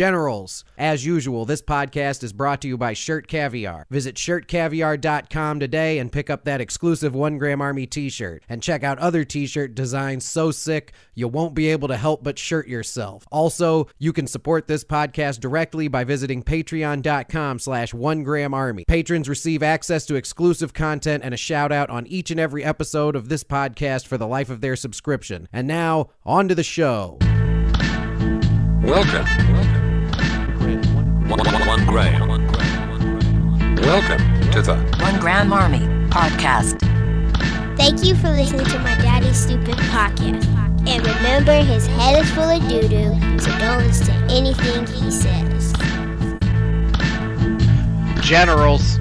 Generals, as usual, this podcast is brought to you by Shirt Caviar. Visit shirtcaviar.com today and pick up that exclusive One Gram Army t shirt. And check out other t shirt designs so sick you won't be able to help but shirt yourself. Also, you can support this podcast directly by visiting patreon.com slash one gram army. Patrons receive access to exclusive content and a shout out on each and every episode of this podcast for the life of their subscription. And now, on to the show. Welcome. One, one, one gram. Welcome to the One Gram Army Podcast. Thank you for listening to my daddy's stupid podcast. And remember, his head is full of doo doo, so don't listen to anything he says. generals,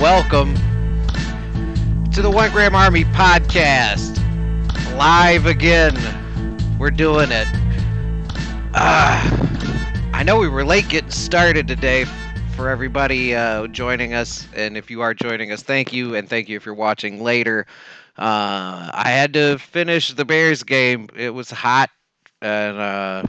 welcome to the One Gram Army podcast. Live again. We're doing it. Ah, I know we were late getting started today for everybody uh, joining us. And if you are joining us, thank you. And thank you if you're watching later. Uh, I had to finish the Bears game. It was hot and uh,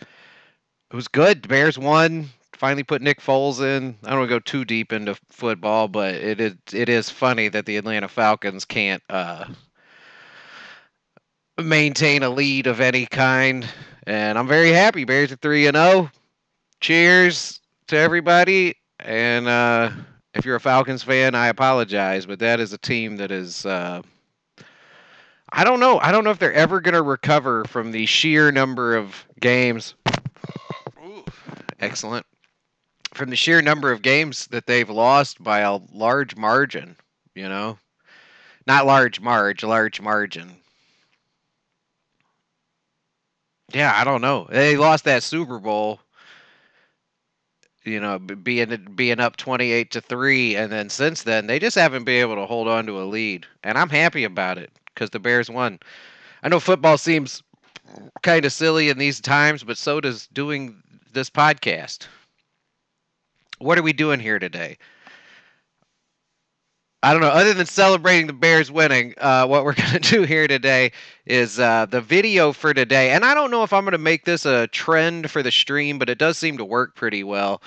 it was good. The Bears won. Finally put Nick Foles in. I don't want to go too deep into football, but it is it is funny that the Atlanta Falcons can't uh, maintain a lead of any kind. And I'm very happy. Bears are three and zero. Cheers to everybody. And uh, if you're a Falcons fan, I apologize, but that is a team that is. Uh, I don't know. I don't know if they're ever going to recover from the sheer number of games. Excellent. From the sheer number of games that they've lost by a large margin, you know? Not large marge, large margin. Yeah, I don't know. They lost that Super Bowl, you know, being being up 28 to 3 and then since then they just haven't been able to hold on to a lead. And I'm happy about it cuz the Bears won. I know football seems kind of silly in these times, but so does doing this podcast. What are we doing here today? I don't know. Other than celebrating the Bears winning, uh, what we're going to do here today is uh, the video for today. And I don't know if I'm going to make this a trend for the stream, but it does seem to work pretty well.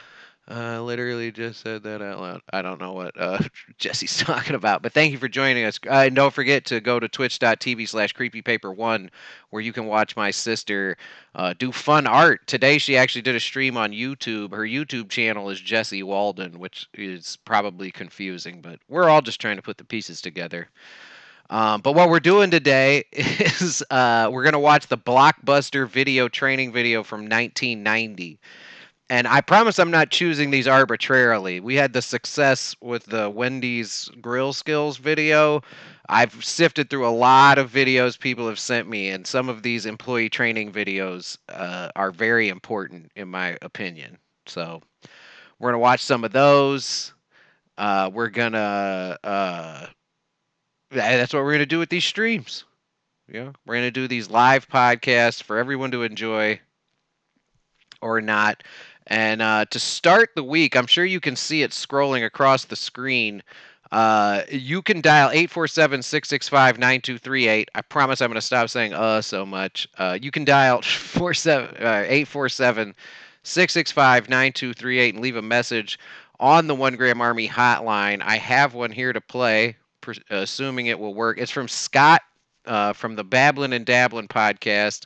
Uh, literally just said that out loud. I don't know what uh, Jesse's talking about, but thank you for joining us. Uh, and don't forget to go to twitch.tv slash creepypaper1 where you can watch my sister uh, do fun art. Today she actually did a stream on YouTube. Her YouTube channel is Jesse Walden, which is probably confusing, but we're all just trying to put the pieces together. Um, but what we're doing today is uh, we're going to watch the blockbuster video training video from 1990 and I promise I'm not choosing these arbitrarily. We had the success with the Wendy's grill skills video. I've sifted through a lot of videos people have sent me, and some of these employee training videos uh, are very important, in my opinion. So we're gonna watch some of those. Uh, we're gonna. Uh, that's what we're gonna do with these streams. Yeah, we're gonna do these live podcasts for everyone to enjoy or not. And uh, to start the week, I'm sure you can see it scrolling across the screen. Uh, you can dial 847 665 9238. I promise I'm going to stop saying uh so much. Uh, you can dial 847 665 9238 and leave a message on the One Gram Army hotline. I have one here to play, assuming it will work. It's from Scott uh, from the Babblin' and Dabblin' podcast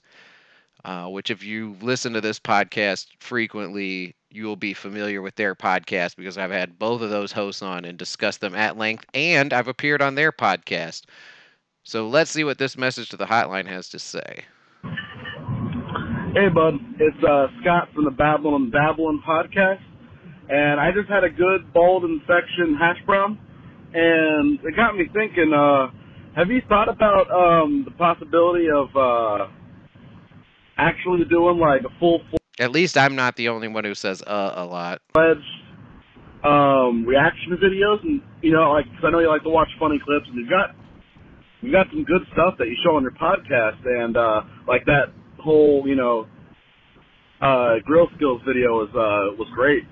uh, which if you listen to this podcast frequently, you will be familiar with their podcast because I've had both of those hosts on and discussed them at length, and I've appeared on their podcast. So let's see what this message to the hotline has to say. Hey, bud. It's uh, Scott from the Babblin' Dabblin' podcast. And I just had a good bald infection hash brown. And it got me thinking, uh, have you thought about um, the possibility of uh, actually doing like a full At least I'm not the only one who says uh a lot. um, reaction videos? And, you know, like, cause I know you like to watch funny clips, and you've got, you've got some good stuff that you show on your podcast. And, uh, like that whole, you know, uh, grill skills video was, uh, was great.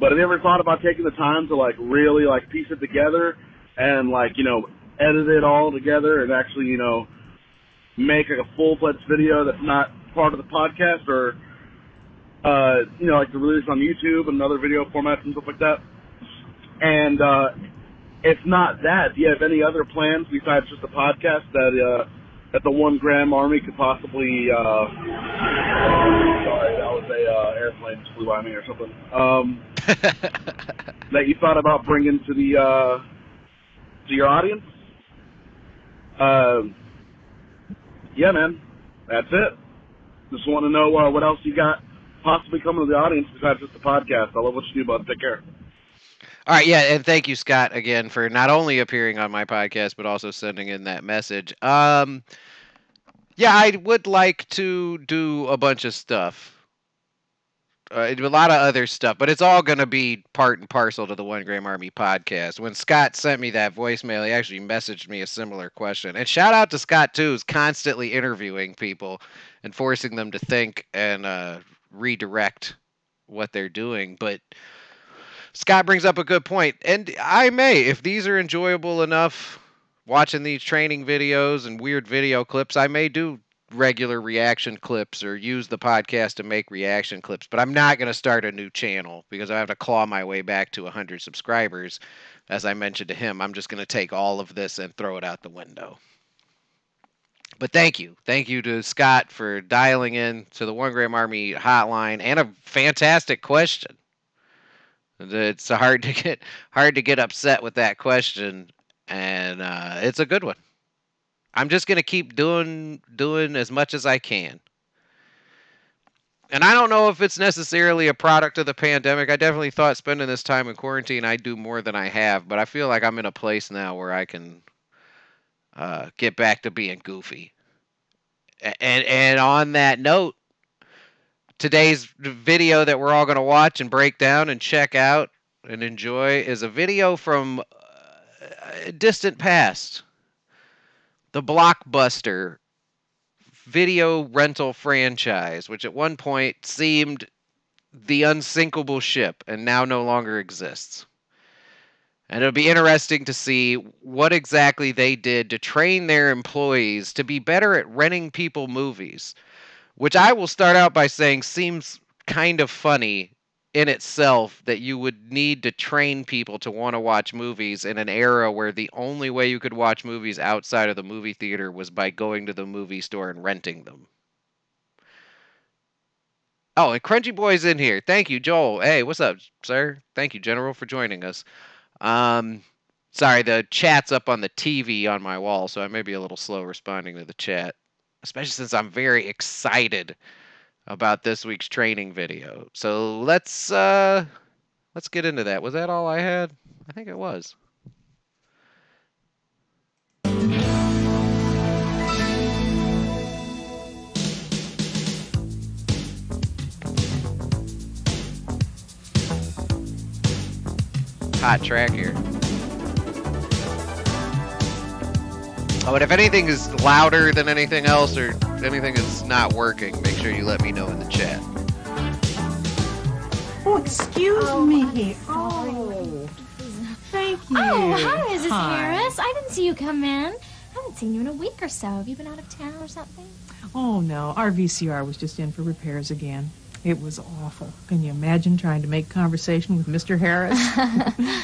But have you ever thought about taking the time to like really like piece it together and like, you know, edit it all together and actually, you know, make like a full fledged video that's not part of the podcast or you know, like to release on YouTube and other video formats and stuff like that. And uh, if not that, do you have any other plans besides just a podcast that uh, that the One Gram Army could possibly? Uh, sorry, that was a uh, airplane just flew by me or something. Um, that you thought about bringing to the uh, to your audience? Um, yeah, man, that's it. Just want to know uh, what else you got possibly coming to the audience besides just the podcast. I love what you do, bud. Take care. All right, yeah, and thank you, Scott, again for not only appearing on my podcast but also sending in that message. Um, yeah, I would like to do a bunch of stuff, uh, a lot of other stuff, but it's all going to be part and parcel to the One Gram Army podcast. When Scott sent me that voicemail, he actually messaged me a similar question. And shout out to Scott too, who's constantly interviewing people and forcing them to think and uh, redirect what they're doing, but. Scott brings up a good point, and I may, if these are enjoyable enough, watching these training videos and weird video clips, I may do regular reaction clips or use the podcast to make reaction clips. But I'm not going to start a new channel because I have to claw my way back to 100 subscribers. As I mentioned to him, I'm just going to take all of this and throw it out the window. But thank you. Thank you to Scott for dialing in to the One Gram Army hotline and a fantastic question. It's hard to get hard to get upset with that question, and uh, it's a good one. I'm just gonna keep doing doing as much as I can. And I don't know if it's necessarily a product of the pandemic. I definitely thought spending this time in quarantine I'd do more than I have, but I feel like I'm in a place now where I can uh, get back to being goofy. And and on that note, today's video that we're all going to watch and break down and check out and enjoy is a video from uh, a distant past. The Blockbuster video rental franchise, which at one point seemed the unsinkable ship and now no longer exists. And it'll be interesting to see what exactly they did to train their employees to be better at renting people movies which I will start out by saying seems kind of funny in itself that you would need to train people to want to watch movies in an era where the only way you could watch movies outside of the movie theater was by going to the movie store and renting them. Oh, and Crunchy Boy's in here. Thank you, Joel. Hey, what's up, sir? Thank you, General, for joining us. Um, sorry, the chat's up on the TV on my wall, so I may be a little slow responding to the chat especially since I'm very excited about this week's training video. So let's uh let's get into that. Was that all I had? I think it was. Hot track here. Oh, but if anything is louder than anything else or anything is not working, make sure you let me know in the chat. Oh, excuse oh, me. Oh, thank you. Oh, hi, Mrs. Hi. Harris. I didn't see you come in. I haven't seen you in a week or so. Have you been out of town or something? Oh, no. Our VCR was just in for repairs again. It was awful. Can you imagine trying to make conversation with Mr. Harris?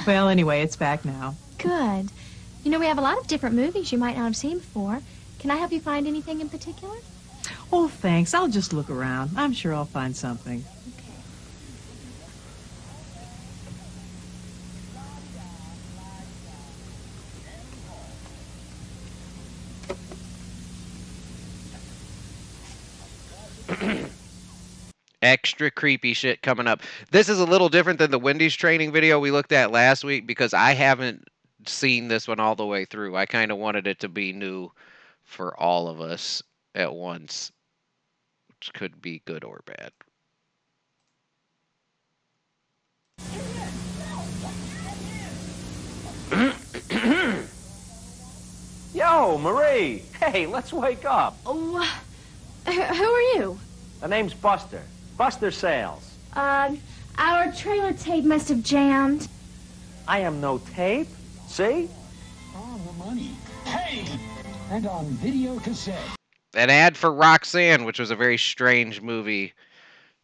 well, anyway, it's back now. Good. You know, we have a lot of different movies you might not have seen before. Can I help you find anything in particular? Oh, thanks. I'll just look around. I'm sure I'll find something. Extra creepy shit coming up. This is a little different than the Wendy's training video we looked at last week because I haven't seen this one all the way through. I kind of wanted it to be new for all of us at once, which could be good or bad. Yo, Marie! Hey, let's wake up. Oh, wh- who who are you? The name's Buster. Buster Sales. Uh, our trailer tape must have jammed. I am no tape. See? All the money. Paid. And on video cassette. An ad for Roxanne, which was a very strange movie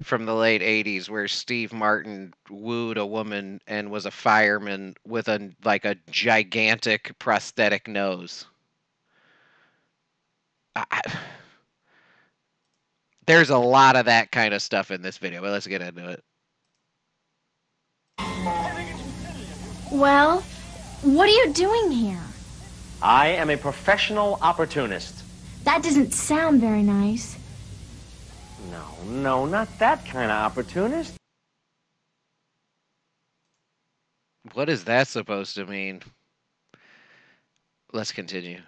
from the late 80s where Steve Martin wooed a woman and was a fireman with a like a gigantic prosthetic nose. I, I- there's a lot of that kind of stuff in this video, but let's get into it. Well, what are you doing here? I am a professional opportunist. That doesn't sound very nice. No, no, not that kind of opportunist. What is that supposed to mean? Let's continue.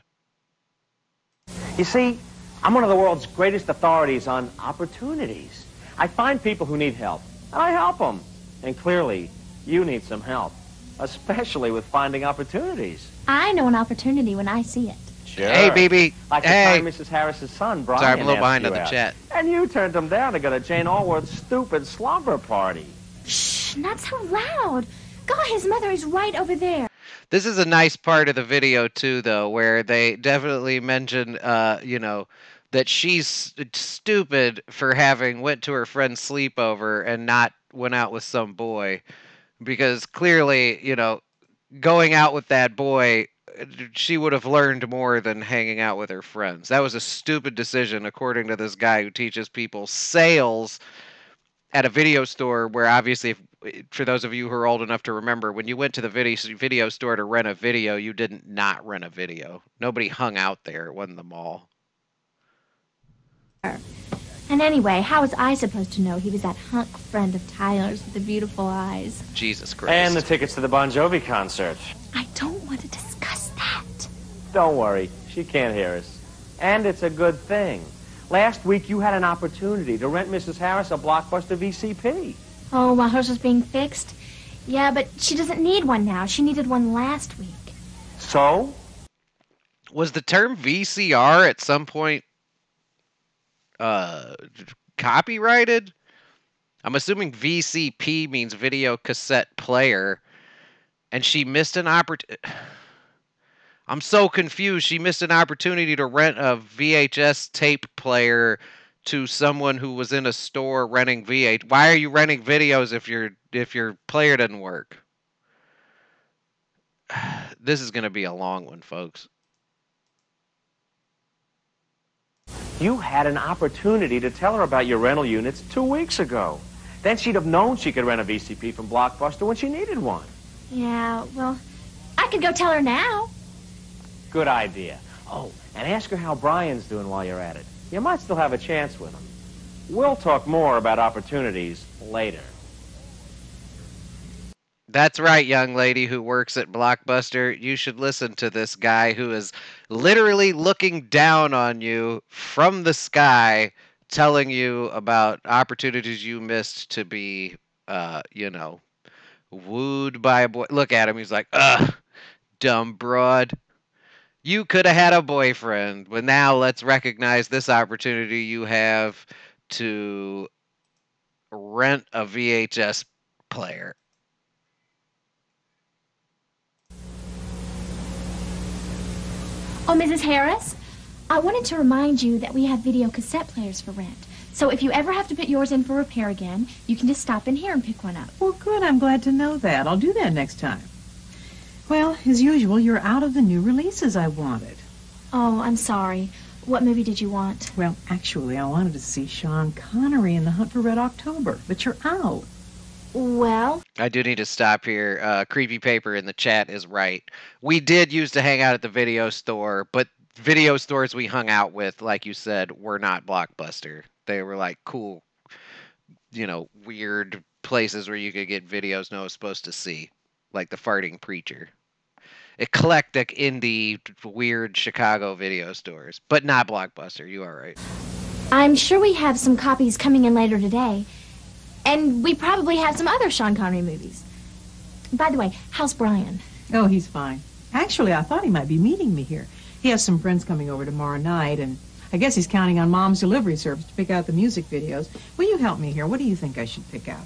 You see, I'm one of the world's greatest authorities on opportunities. I find people who need help, and I help them. And clearly, you need some help, especially with finding opportunities. I know an opportunity when I see it. Sure. Hey, BB. Like to Hey. find Mrs. Harris's son, Brian. Sorry, I'm a little behind you on the out. chat. And you turned him down to go to Jane Allworth's stupid slumber party. Shh, not so loud. God, his mother is right over there. This is a nice part of the video too, though, where they definitely mention, uh, you know, that she's stupid for having went to her friend's sleepover and not went out with some boy, because clearly, you know, going out with that boy, she would have learned more than hanging out with her friends. That was a stupid decision, according to this guy who teaches people sales at a video store where obviously if, for those of you who are old enough to remember when you went to the video video store to rent a video you didn't not rent a video. Nobody hung out there. It wasn't the mall And anyway, how was I supposed to know he was that hunk friend of Tyler's with the beautiful eyes? jesus christ And the tickets to the Bon Jovi concert. I don't want to discuss that. Don't worry, she can't hear us. And it's a good thing. Last week you had an opportunity to rent Mrs. Harris a blockbuster VCP. Oh, while hers was being fixed? Yeah, but she doesn't need one now. She needed one last week. So? was the term vcr at some point uh copyrighted? I'm assuming vcp means video cassette player and she missed an opportunity i'm so confused. She missed an opportunity to rent a vhs tape player to someone who was in a store renting vh why are you renting videos if your if your player doesn't work? This is going to be a long one folks You had an opportunity to tell her about your rental units two weeks ago. Then she'd have known she could rent a VCP from Blockbuster when she needed one. Yeah, well, I could go tell her now. Good idea. Oh, and ask her how Brian's doing while you're at it. You might still have a chance with him. We'll talk more about opportunities later. That's right, young lady who works at Blockbuster. You should listen to this guy who is literally looking down on you from the sky, telling you about opportunities you missed to be, uh, you know, wooed by a boy. Look at him. He's like, ugh, dumb broad. You could have had a boyfriend, but now let's recognize this opportunity you have to rent a VHS player. Oh, Mrs. Harris, I wanted to remind you that we have video cassette players for rent. So if you ever have to put yours in for repair again, you can just stop in here and pick one up. Well, good. I'm glad to know that. I'll do that next time. Well, as usual, you're out of the new releases I wanted. Oh, I'm sorry. What movie did you want? Well, actually, I wanted to see Sean Connery in The Hunt for Red October, but you're out. Well, I do need to stop here. Uh, Creepy Paper in the chat is right. We did used to hang out at the video store, but video stores we hung out with, like you said, were not Blockbuster. They were like cool, you know, weird places where you could get videos no one's supposed to see, like the farting preacher. Eclectic, indie, weird Chicago video stores, but not Blockbuster. You are right. I'm sure we have some copies coming in later today. And we probably have some other Sean Connery movies. By the way, how's Brian? Oh, he's fine. Actually, I thought he might be meeting me here. He has some friends coming over tomorrow night, and I guess he's counting on Mom's delivery service to pick out the music videos. Will you help me here? What do you think I should pick out?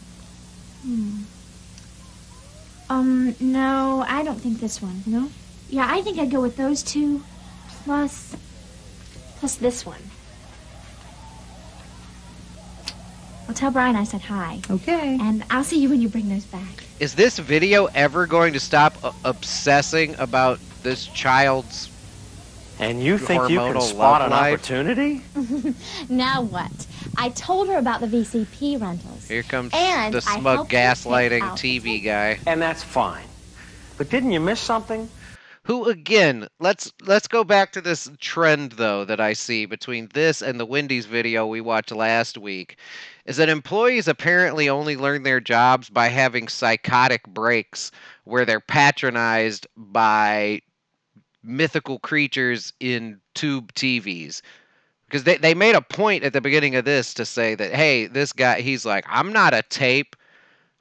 Hmm. Um, no, I don't think this one. No? Yeah, I think I'd go with those two, plus, plus this one. Well, tell Brian I said hi. Okay. And I'll see you when you bring those back. Is this video ever going to stop uh, obsessing about this child's And you think you can spot an life? opportunity? now what? I told her about the VCP rentals. Here comes And the smug helped her pick gaslighting TV guy. And that's fine. But didn't you miss something? Who again? Let's let's go back to this trend though that I see between this and the Wendy's video we watched last week. Is that employees apparently only learn their jobs by having psychotic breaks where they're patronized by mythical creatures in tube TVs. Because they, they made a point at the beginning of this to say that, hey, this guy, he's like, I'm not a tape.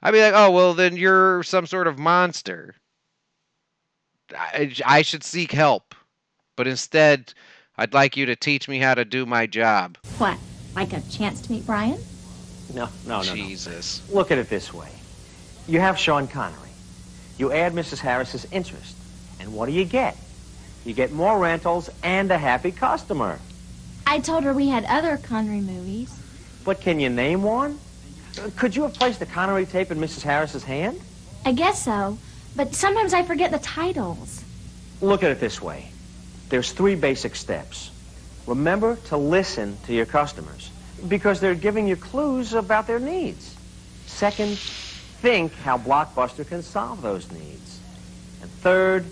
I'd be like, oh, well, then you're some sort of monster. I, I should seek help. But instead, I'd like you to teach me how to do my job. What? Like a chance to meet Brian? No, no, no, no. Jesus. Look at it this way. You have Sean Connery. You add Mrs. Harris's interest. And what do you get? You get more rentals and a happy customer. I told her we had other Connery movies. But can you name one? Could you have placed the Connery tape in Mrs. Harris's hand? I guess so. But sometimes I forget the titles. Look at it this way. There's three basic steps. Remember to listen to your customers because they're giving you clues about their needs. Second, think how Blockbuster can solve those needs. And third,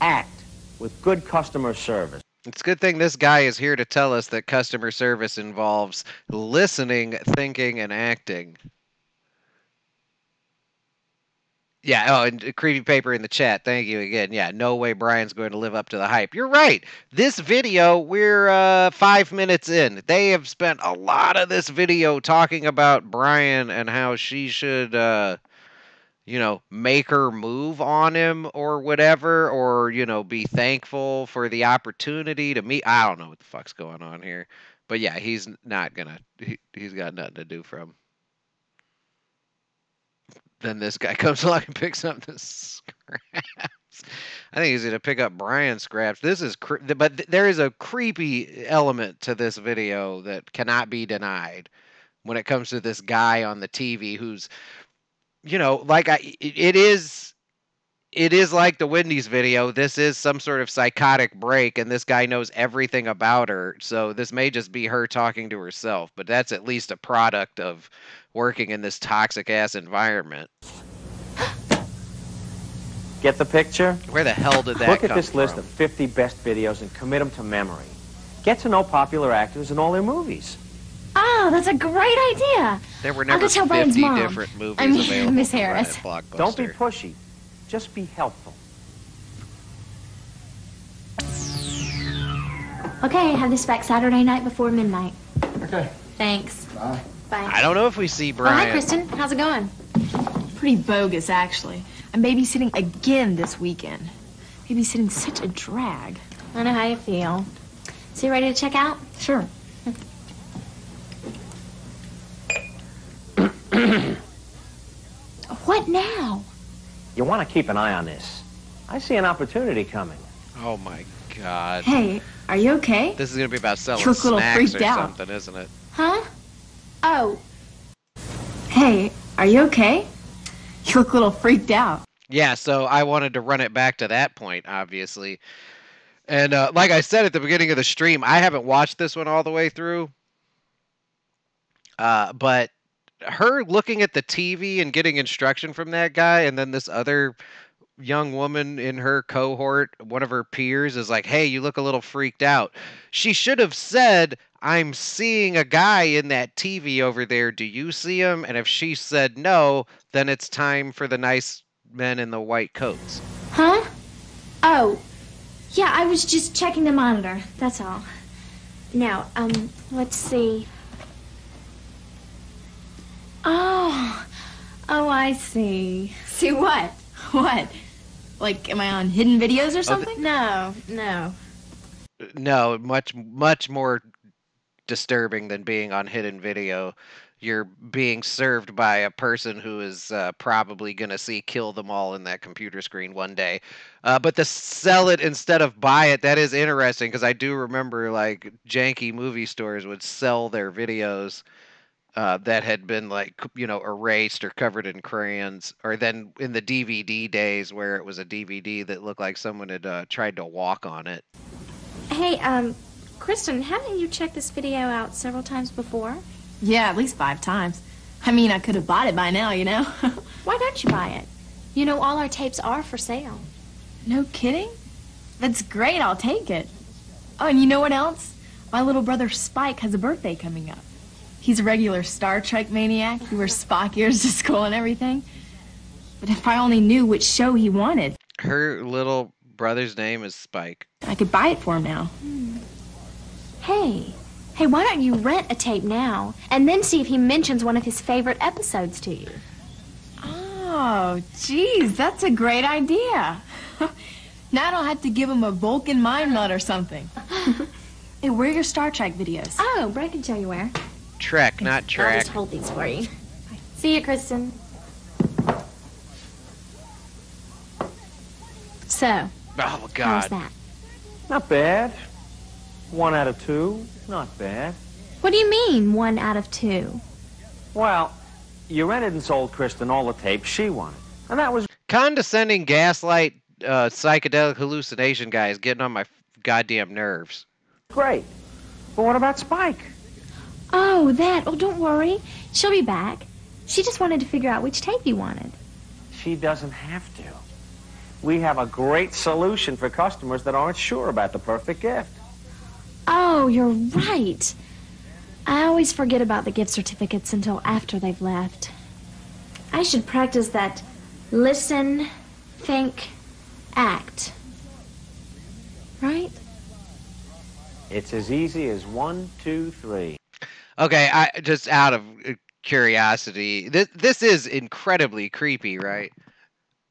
act with good customer service. It's a good thing this guy is here to tell us that customer service involves listening, thinking, and acting. Yeah, oh, and creepy paper in the chat. Thank you again. Yeah, no way Brian's going to live up to the hype. You're right. This video, we're uh, five minutes in. They have spent a lot of this video talking about Brian and how she should, uh, you know, make her move on him or whatever, or, you know, be thankful for the opportunity to meet. I don't know what the fuck's going on here. But yeah, he's not gonna, he, he's got nothing to do from. Then this guy comes along and picks up the scraps. I think he's gonna pick up Brian's scraps. This is, cre- but th- there is a creepy element to this video that cannot be denied when it comes to this guy on the TV who's, you know, like I, it is, it is like the Wendy's video. This is some sort of psychotic break, and this guy knows everything about her. So this may just be her talking to herself, but that's at least a product of working in this toxic ass environment. Get the picture? Where the hell did that Look at come this list of 50 best videos and commit them to memory. Get to know popular actors and all their movies. Oh, that's a great idea. There were I'll never tell Brian's 50 mom. different movies I mean, available Miss Harris. at Blockbuster. Don't be pushy. Just be helpful. Okay, have this back Saturday night before midnight. Okay. Thanks. Bye. Bye. I don't know if we see Oh, Brian. hi, Kristen. How's it going? Pretty bogus, actually. I'm babysitting again this weekend. Babysitting's such a drag. I know how you feel. So you ready to check out? Sure. What now? You want to keep an eye on this. I see an opportunity coming. Oh my god. Hey, are you okay? This is gonna be about selling You look a little snacks freaked or out. something, isn't it? Huh? Oh, Hey, are you okay? You look a little freaked out. Yeah, so I wanted to run it back to that point, obviously. And uh, like I said at the beginning of the stream, I haven't watched this one all the way through. Uh, but her looking at the TV and getting instruction from that guy, and then this other young woman in her cohort, one of her peers, is like, "Hey, you look a little freaked out." She should have said, "I'm seeing a guy in that TV over there. Do you see him?" And if she said no, then it's time for the nice men in the white coats. huh? Oh, yeah, I was just checking the monitor. That's all. Now, um, let's see. Oh, oh, I see. See what? What? Like, am I on hidden videos or something? No, no. No, much much more disturbing than being on hidden video. You're being served by a person who is uh, probably going to see kill them all in that computer screen one day. Uh, but to sell it instead of buy it, that is interesting because I do remember like janky movie stores would sell their videos uh, that had been like you know erased or covered in crayons, or then in the DVD days where it was a DVD that looked like someone had uh, tried to walk on it. Hey, um, Kristen, haven't you checked this video out several times before? Yeah, at least five times. I mean, I could have bought it by now, you know? Why don't you buy it? You know, all our tapes are for sale. no kidding? That's great, I'll take it. Oh, and you know what else? My little brother Spike has a birthday coming up. He's a regular Star Trek maniac. He wears Spock ears to school and everything. But if I only knew which show he wanted, Her little brother's name is Spike. I could buy it for him now. Hmm. Hey, hey, why don't you rent a tape now and then see if he mentions one of his favorite episodes to you? Oh, geez, that's a great idea. now I don't have to give him a Vulcan mind nut or something. hey, where are your Star Trek videos? Oh, Brett can show you where. Trek, not Trek. I'll just hold these for you. See you, Kristen. So, Oh God. how's that? Not bad. One out of two. Not bad. What do you mean, one out of two? Well, you rented and sold Kristen all the tapes she wanted. And that was Condescending gaslight uh, psychedelic hallucination guy is getting on my goddamn nerves. great. But what about Spike? Oh, that. Oh, don't worry. She'll be back. She just wanted to figure out which tape you wanted. She doesn't have to. We have a great solution for customers that aren't sure about the perfect gift. Oh, you're right. I always forget about the gift certificates until after they've left. I should practice that listen, think, act. Right? It's as easy as one, two, three. Okay, I just out of uh, curiosity, this this is incredibly creepy, right?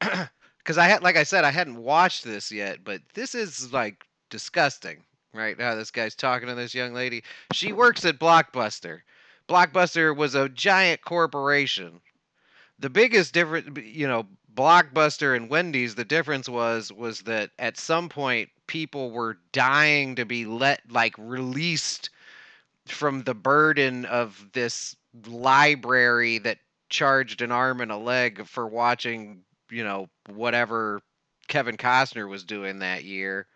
Because I had, like I said, I hadn't watched this yet, but this is like disgusting, right? now this guy's talking to this young lady. She works at Blockbuster. Blockbuster was a giant corporation. The biggest difference, you know, Blockbuster and Wendy's, the difference was was that at some point people were dying to be let like released from the burden of this library that charged an arm and a leg for watching, you know, whatever Kevin Costner was doing that year.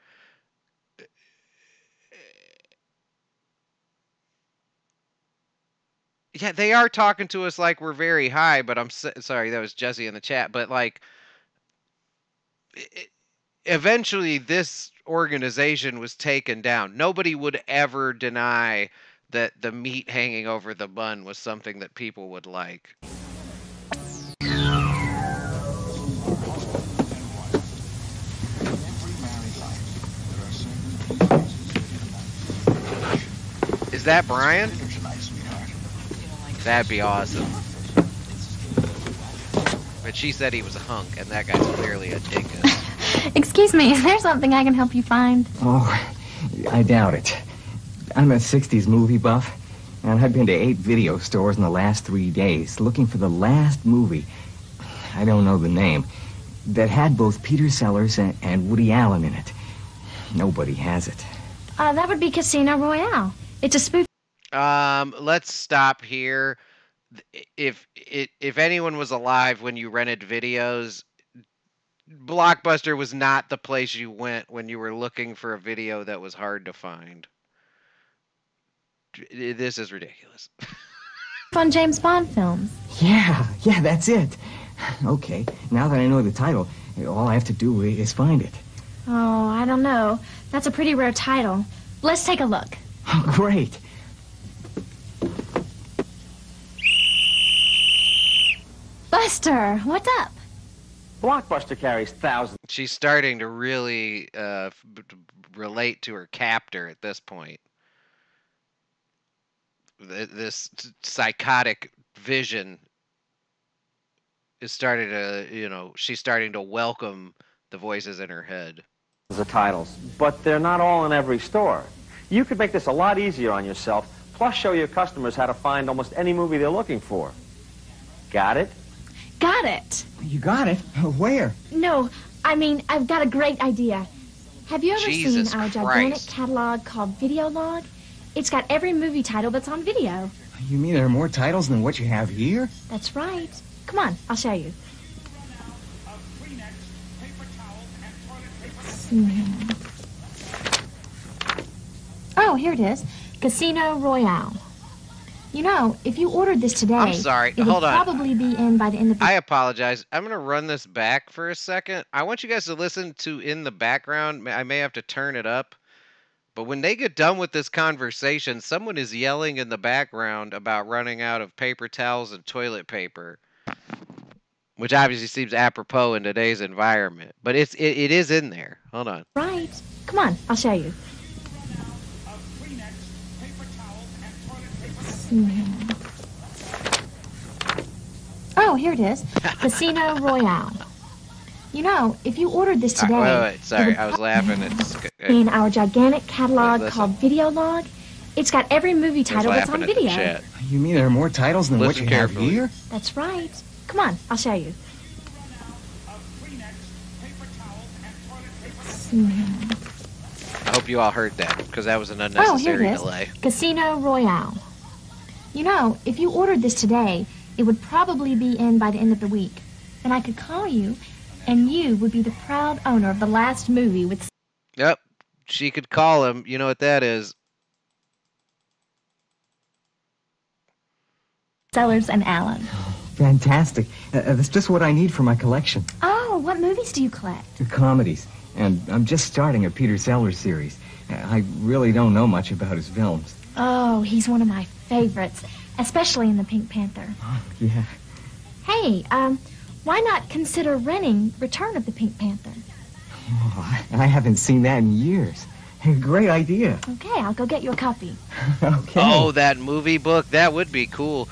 Yeah, they are talking to us like we're very high, but I'm s- sorry, that was Jesse in the chat, but like i- i- eventually this organization was taken down. Nobody would ever deny that the meat hanging over the bun was something that people would like. Is that Brian? That'd be awesome. But she said he was a hunk, and that guy's clearly a dingus. Excuse me, is there something I can help you find? Oh, I doubt it. I'm a 60s movie buff, and I've been to eight video stores in the last three days looking for the last movie. I don't know the name. That had both Peter Sellers and, and Woody Allen in it. Nobody has it. Uh, that would be Casino Royale. It's a spoof. Um, let's stop here. If it if anyone was alive when you rented videos, Blockbuster was not the place you went when you were looking for a video that was hard to find. This is ridiculous. on James Bond films. Yeah, yeah, that's it. Okay, now that I know the title, all I have to do is find it. Oh, I don't know. That's a pretty rare title. Let's take a look. Oh, great. Buster, what's up? Blockbuster carries thousands. She's starting to really uh, f- b- b- relate to her captor at this point. Th- This psychotic vision is starting to, you know, she's starting to welcome the voices in her head. The titles, but they're not all in every store. You could make this a lot easier on yourself, plus show your customers how to find almost any movie they're looking for. Got it? Got it. You got it? Where? No, I mean, I've got a great idea. Have you ever Jesus seen our Christ. gigantic catalog called Video Log? It's got every movie title that's on video. You mean there are more titles than what you have here? That's right. Come on, I'll show you. Hmm. Oh, here it is. Casino Royale. You know, if you ordered this today, I'm sorry, it would hold on. probably be in by the end of the I apologize. I'm going to run this back for a second. I want you guys to listen to in the background. I may have to turn it up. But when they get done with this conversation, someone is yelling in the background about running out of paper towels and toilet paper, which obviously seems apropos in today's environment. But it's it, it is in there. Hold on. Right. Come on, I'll show you. Hmm. Oh, here it is. Casino Royale. You know, if you ordered this today, right, wait, wait, it sorry, I was laughing. It's in our gigantic catalog called Video Log. It's got every movie title that's on laughing at the video. You mean there are more titles than what Listen you have here? That's right. Come on, I'll show you. I hope you all heard that because that was an unnecessary Oh, here unnecessary it is. delay. Casino Royale. You know, if you ordered this today, it would probably be in by the end of the week. And I could call you, and you would be the proud owner of the last movie with Yep, she could call him. You know what that is? Sellers and Allen. Fantastic. Uh, uh, that's just what I need for my collection. Oh, what movies do you collect? Comedies. And I'm just starting a Peter Sellers series. Uh, I really don't know much about his films. Oh, he's one of my favorites, especially in The Pink Panther. Yeah. Hey, um, why not consider renting Return of the Pink Panther? Oh, I I haven't seen that in years. Great idea. Okay, I'll go get you a copy. okay. Oh, that movie book. That would be cool.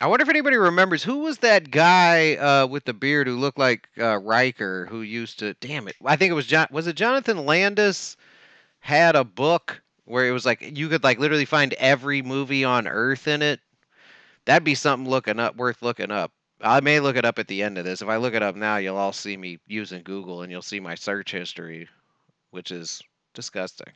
I wonder if anybody remembers who was that guy uh, with the beard who looked like uh, Riker who used to. Damn it! I think it was John. Was it Jonathan Landis? Had a book where it was like you could like literally find every movie on Earth in it. That'd be something looking up, worth looking up. I may look it up at the end of this. If I look it up now, you'll all see me using Google and you'll see my search history, which is disgusting.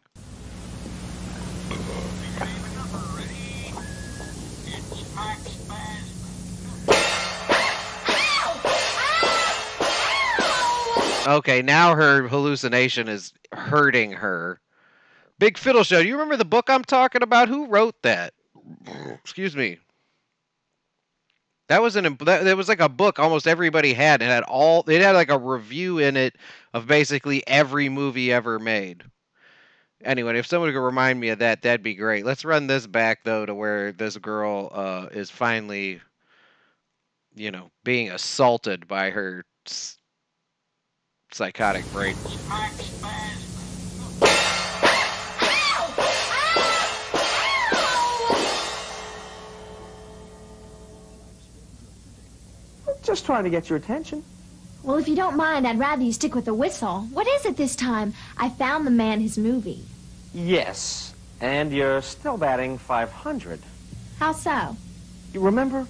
Okay, now her hallucination is hurting her. Big Fiddle Show. Do you remember the book I'm talking about? Who wrote that? Excuse me. That was an that, was like a book almost everybody had. It had all it had like a review in it of basically every movie ever made. Anyway, if someone could remind me of that, that'd be great. Let's run this back though to where this girl uh, is finally, you know, being assaulted by her psychotic brain. Just trying to get your attention. Well, if you don't mind, I'd rather you stick with the whistle. What is it this time? I found the man his movie. Yes. And you're still batting 500. How so? You remember?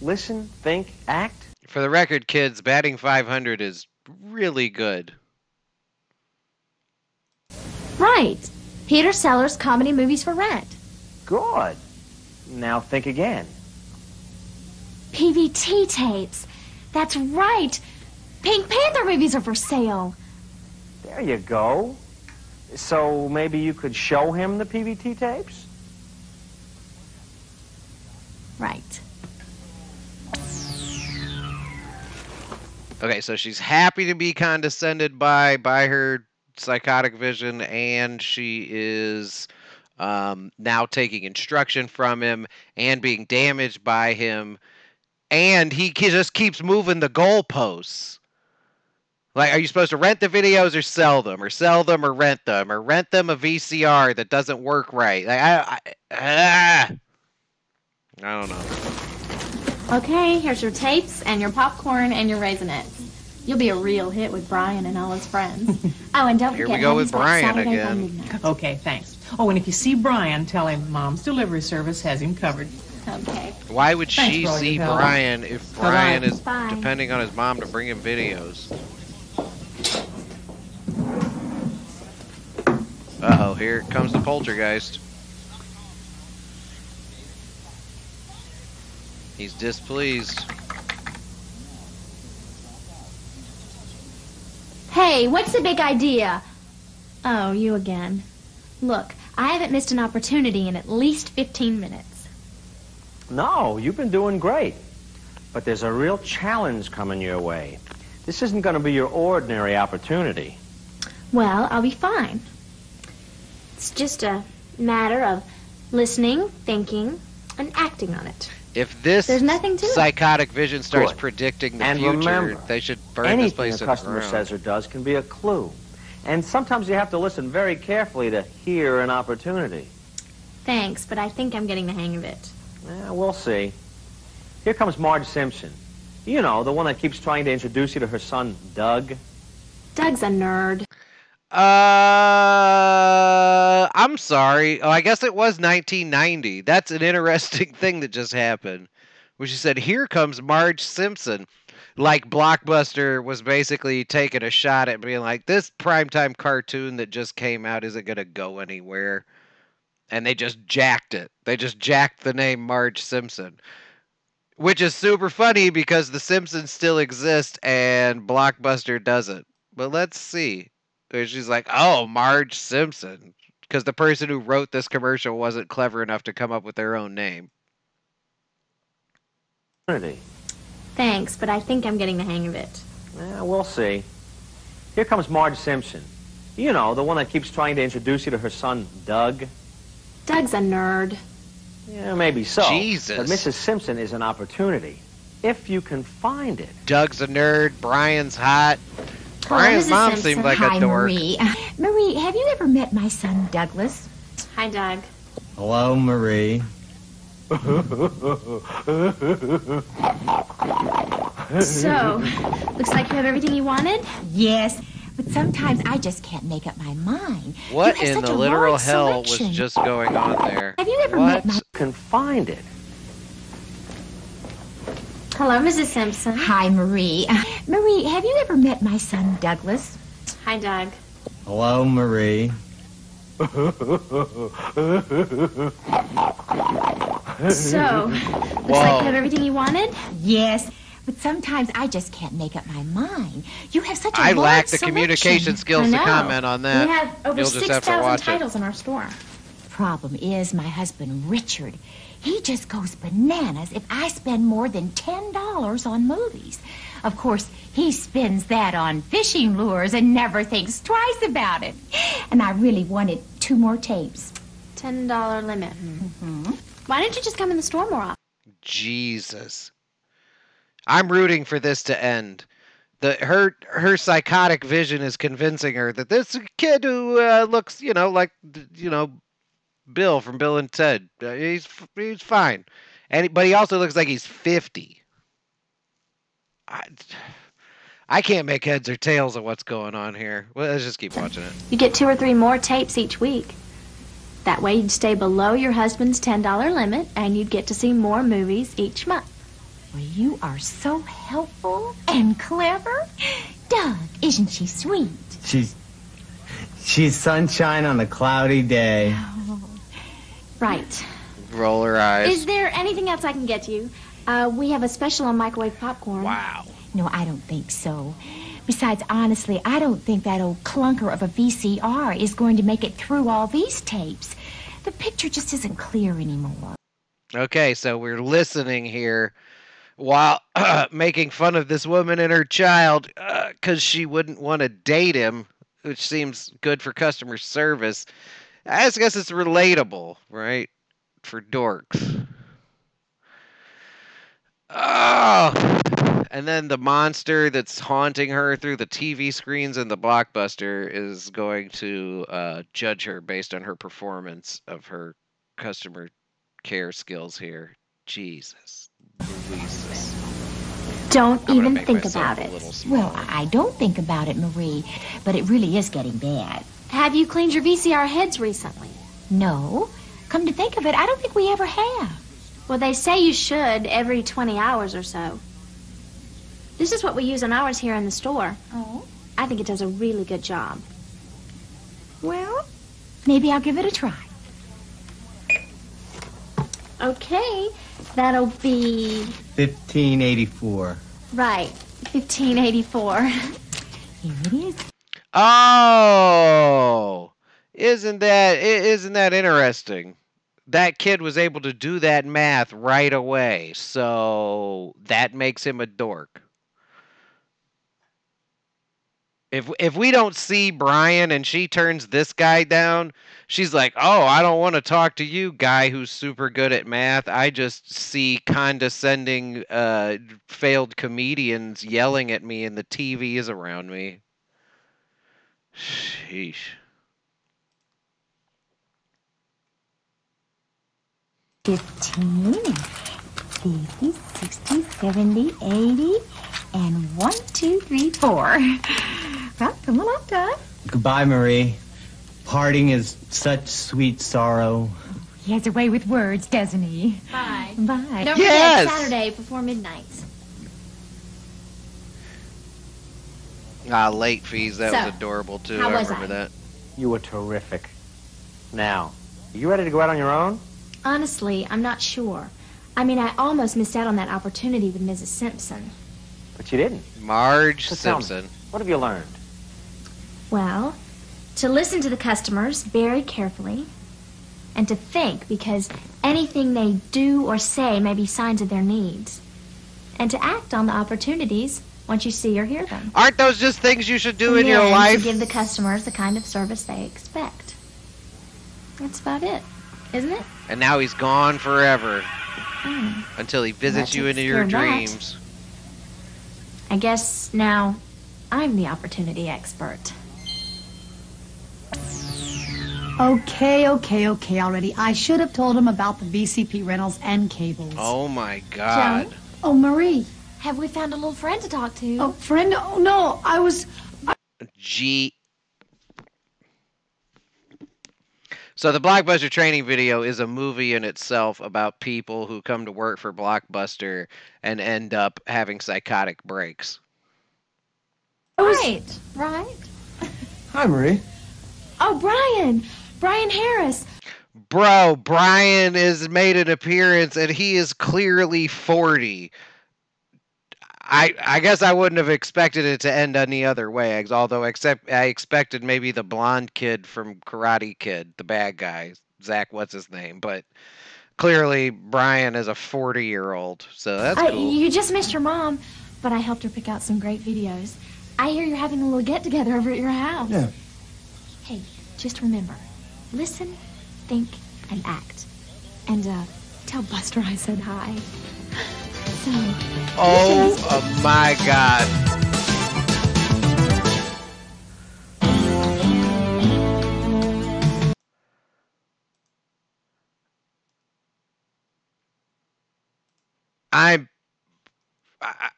Listen, think, act. For the record, kids, batting 500 is really good. Right. Peter Sellers comedy movies for rent. Good. Now think again. PVT tapes. That's right. Pink Panther movies are for sale. There you go. So maybe you could show him the PVT tapes? Right. Okay, so she's happy to be condescended by by her psychotic vision, and she is um, now taking instruction from him and being damaged by him, and he just keeps moving the goalposts. Like, are you supposed to rent the videos or sell them, or sell them or rent them, or rent them a VCR that doesn't work right? Like, I, I, ah, I don't know. Okay, here's your tapes and your popcorn and your raisinets. You'll be a real hit with Brian and all his friends. Oh, and don't Here forget we go with Brian Saturday by again. Okay, thanks. Oh, and if you see Brian, tell him Mom's delivery service has him covered. Okay. Why would Thanks she see Brian help. if Brian Bye -bye. is Bye. depending on his mom to bring him videos? Uh-oh, here comes the poltergeist. He's displeased. Hey, what's the big idea? Oh, you again. Look, I haven't missed an opportunity in at least 15 minutes. No, you've been doing great. But there's a real challenge coming your way. This isn't going to be your ordinary opportunity. Well, I'll be fine. It's just a matter of listening, thinking, and acting on it. If this There's nothing to it. psychotic vision starts Good. predicting the And future, remember, they should burn this Anything place a to the customer ground. says or does can be a clue. And sometimes you have to listen very carefully to hear an opportunity. Thanks, but I think I'm getting the hang of it. Yeah, we'll see. Here comes Marge Simpson. You know, the one that keeps trying to introduce you to her son, Doug. Doug's a nerd. Uh, I'm sorry. Oh, I guess it was 1990. That's an interesting thing that just happened. Where she said, "Here comes Marge Simpson." Like Blockbuster was basically taking a shot at being like, "This primetime cartoon that just came out isn't gonna go anywhere," and they just jacked it. They just jacked the name Marge Simpson. Which is super funny because The Simpsons still exist and Blockbuster doesn't. But let's see. Where she's like, "Oh, Marge Simpson," because the person who wrote this commercial wasn't clever enough to come up with their own name. Thanks, but I think I'm getting the hang of it. Yeah, we'll see. Here comes Marge Simpson. You know, the one that keeps trying to introduce you to her son, Doug. Doug's a nerd. Yeah, maybe so. Jesus. But Mrs. Simpson is an opportunity. If you can find it. Doug's a nerd. Brian's hot. Oh, Brian's Mrs. mom Simpson. seemed like Hi, a dork. Marie. Marie, have you ever met my son, Douglas? Hi, Doug. Hello, Marie. So, looks like you have everything you wanted? Yes, but sometimes I just can't make up my mind. What in such the a literal large hell selection. was just going on there? Have you ever what? met my... Can find it. Hello, Mrs. Simpson. Hi, Marie. Uh, Marie, have you ever met my son, Douglas? Hi, Doug. Hello, Marie. So, looks like Whoa. you have everything you wanted? Yes, but sometimes I just can't make up my mind. You have such a I large lack the selection. communication skills to comment on that. We have over You'll just have to 6,000 watch it. titles in our store. Problem is, my husband, Richard, he just goes bananas if I spend more than $10 on movies. Of course, he spends that on fishing lures and never thinks twice about it. And I really wanted two more tapes. $10 limit. Mm-hmm. Why don't you just come in the store more often? Jesus. I'm rooting for this to end. The her her psychotic vision is convincing her that this kid who uh, looks, you know, like you know, Bill from Bill and Ted, uh, he's he's fine, and but he also looks like he's fifty. I, I can't make heads or tails of what's going on here. Well, let's just keep watching it. You get two or three more tapes each week. That way you'd stay below your husband's $10 limit and you'd get to see more movies each month. Well, you are so helpful and clever. Doug, isn't she sweet? She's she's sunshine on a cloudy day. Right. Roll her eyes. Is there anything else I can get you? Uh, we have a special on microwave popcorn. Wow. No, I don't think so. Besides, honestly, I don't think that old clunker of a VCR is going to make it through all these tapes. The picture just isn't clear anymore. Okay, so we're listening here while making fun of this woman and her child because she wouldn't want to date him, which seems good for customer service. I guess it's relatable, right? For dorks. Oh! And then the monster that's haunting her through the TV screens in the blockbuster is going to uh, judge her based on her performance of her customer care skills here. Jesus. Louises. Don't I'm even think about it. Well, I I don't think about it, Marie, but it really is getting bad. Have you cleaned your VCR heads recently? No. Come to think of it, I don't think we ever have. Well, they say you should every 20 hours or so. This is what we use on ours here in the store. Oh? I think it does a really good job. Well, maybe I'll give it a try. Okay, that'll be 1584. right. 1584. Here it is. Oh, isn't that i- isn't that interesting? That kid was able to do that math right away, so that makes him a dork. If if we don't see Brian and she turns this guy down, she's like, "Oh, I don't want to talk to you, guy who's super good at math. I just see condescending uh failed comedians yelling at me and the TV is around me." Sheesh. 15, 50, 60, 70, 80, and 1, 2, 3, 4. Well, come on up, Doug. Goodbye, Marie. Parting is such sweet sorrow. He has a way with words, doesn't he? Bye. Bye. Don't Yes! forget Saturday before midnight. Ah, late fees. That So, was adorable too. how I was remember I? that. You were terrific. Now, are you ready to go out on your own? Honestly, I'm not sure. I mean, I almost missed out on that opportunity with Mrs. Simpson. But you didn't. Marge So tell me, Simpson. What have you learned? Well, to listen to the customers very carefully and to think because anything they do or say may be signs of their needs. And to act on the opportunities once you see or hear them. Aren't those just things you should do in your life? To give the customers the kind of service they expect. That's about it, isn't it? And now he's gone forever Hmm. until he visits you into your of that. dreams. I guess now I'm the opportunity expert. Okay, okay, okay already. I should have told him about the VCR rentals and cables. Oh my God. Oh, Marie. Have we found a little friend to talk to? Oh, friend? Oh, no. I was. G. So the Blockbuster training video is a movie in itself about people who come to work for Blockbuster and end up having psychotic breaks. Right, right. Hi, Marie. Oh, Brian! Brian Harris! Bro, Brian has made an appearance and he is clearly 40. I I guess I wouldn't have expected it to end any other way, although except I expected maybe the blonde kid from Karate Kid, the bad guy, Zach what's his name, but clearly Brian is a 40-year-old. So that's I, cool. You just missed your mom, but I helped her pick out some great videos. I hear you're having a little get together over at your house. Yeah. Hey, just remember listen, think, and act. And, uh, tell Buster I said hi. So, Oh, oh my god. I'm I,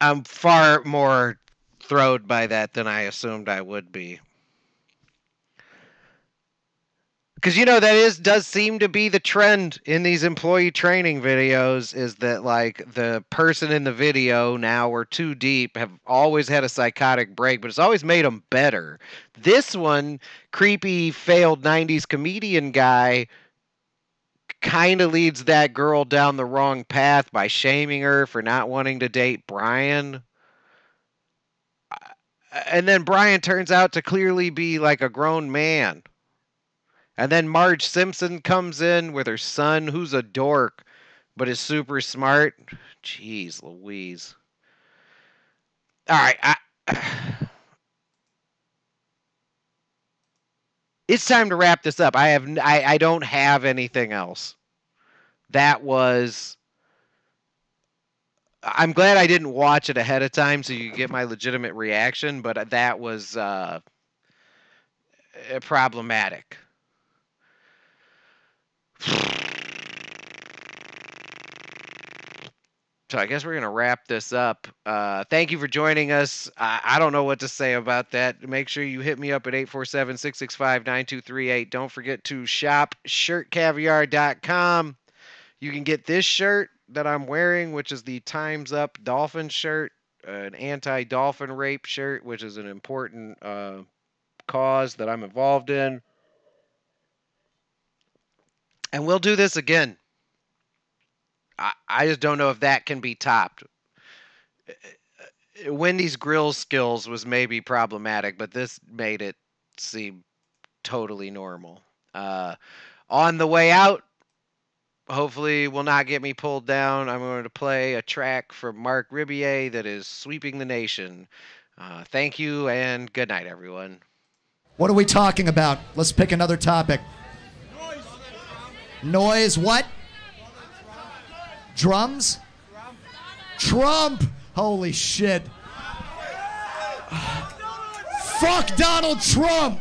I'm far more thrilled by that than I assumed I would be. Because you know that is does seem to be the trend in these employee training videos is that like the person in the video now or too deep have always had a psychotic break, but it's always made them better. This one, creepy failed '90s comedian guy, kind of leads that girl down the wrong path by shaming her for not wanting to date Brian. And then Brian turns out to clearly be like a grown man. And then Marge Simpson comes in with her son, who's a dork, but is super smart. Jeez Louise. All right. I, it's time to wrap this up. I have I, I don't have anything else. That was I'm glad I didn't watch it ahead of time so you get my legitimate reaction, but that was uh, eh, problematic. So I guess we're gonna wrap this up. Uh, thank you for joining us. I, I don't know what to say about that. Make sure you hit me up at 847-665-9238. Don't forget to shop shirtcaviar.com. You can get this shirt that I'm wearing, which is the Times Up Dolphin shirt, an anti-dolphin rape shirt, which is an important uh, cause that I'm involved in. And we'll do this again. I, I just don't know if that can be topped. Wendy's grill skills was maybe problematic, but this made it seem totally normal. Uh, on the way out, hopefully will not get me pulled down. I'm going to play a track from Mark Ribier that is sweeping the nation. Uh, thank you and good night, everyone. What are we talking about? Let's pick another topic. Noise, what? Drums? Trump. Holy shit. Fuck Donald Trump.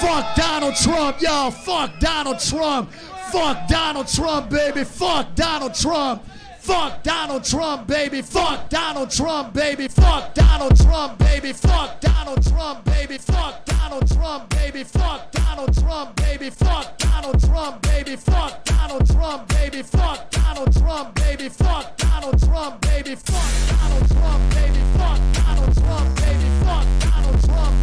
Fuck Donald Trump. Yo, fuck Donald Trump. Fuck Donald Trump, baby. Fuck Donald Trump. Fuck Donald Trump, baby. Fuck Donald Trump, baby. Fuck Donald Trump, baby. Fuck Donald Trump, baby. Fuck Donald Trump, baby. Fuck Donald Trump, baby. Fuck Donald Trump, baby. Fuck Donald Trump, baby. Fuck Donald Trump, baby. Fuck Donald Trump, baby. Fuck Donald Trump, baby. Fuck Donald Trump, baby. Fuck Donald Trump,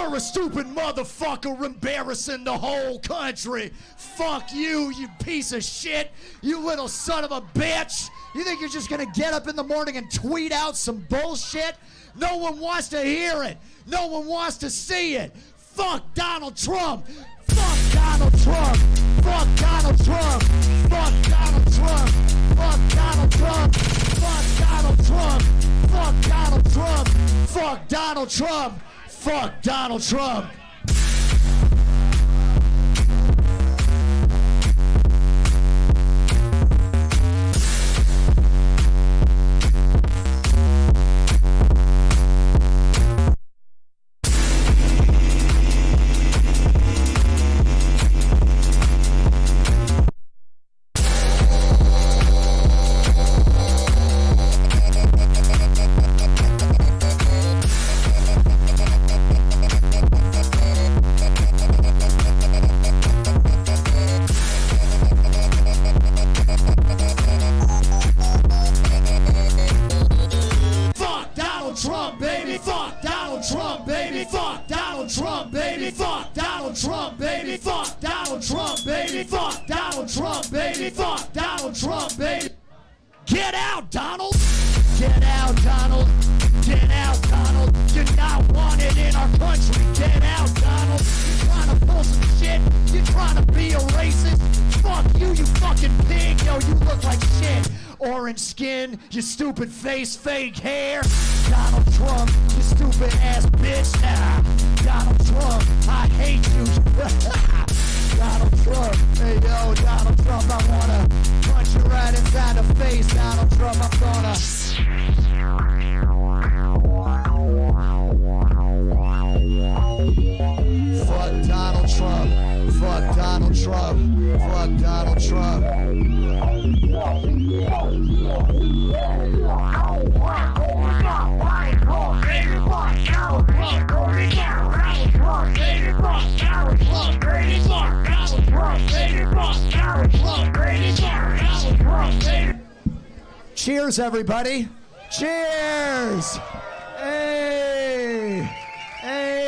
You're a stupid motherfucker embarrassing the whole country. Fuck you, you piece of shit. You little son of a bitch. You think you're just gonna get up in the morning and tweet out some bullshit? No one wants to hear it. No one wants to see it. Fuck Donald Trump. Fuck Donald Trump. Fuck Donald Trump. Fuck Donald Trump. Fuck Donald Trump. Fuck Donald Trump. Fuck Donald Trump. Fuck Donald Trump. Fuck Donald Trump. Out, Donald. Get out, Donald. Get out, Donald. You're not wanted in our country. Get out, Donald. You're trying to pull some shit. You're trying to be a racist. Fuck you, you fucking pig. Yo, you look like shit. Orange skin, your stupid face, fake hair. Donald Trump, you stupid ass bitch. Ah, Donald Trump, I hate you. Donald Trump, hey yo, Donald Trump, I wanna punch you right inside the face. Donald Trump, I'm gonna. Fuck Donald Trump. Fuck Donald Trump. Fuck Donald Trump. Cheers, everybody. Cheers. Hey. Hey.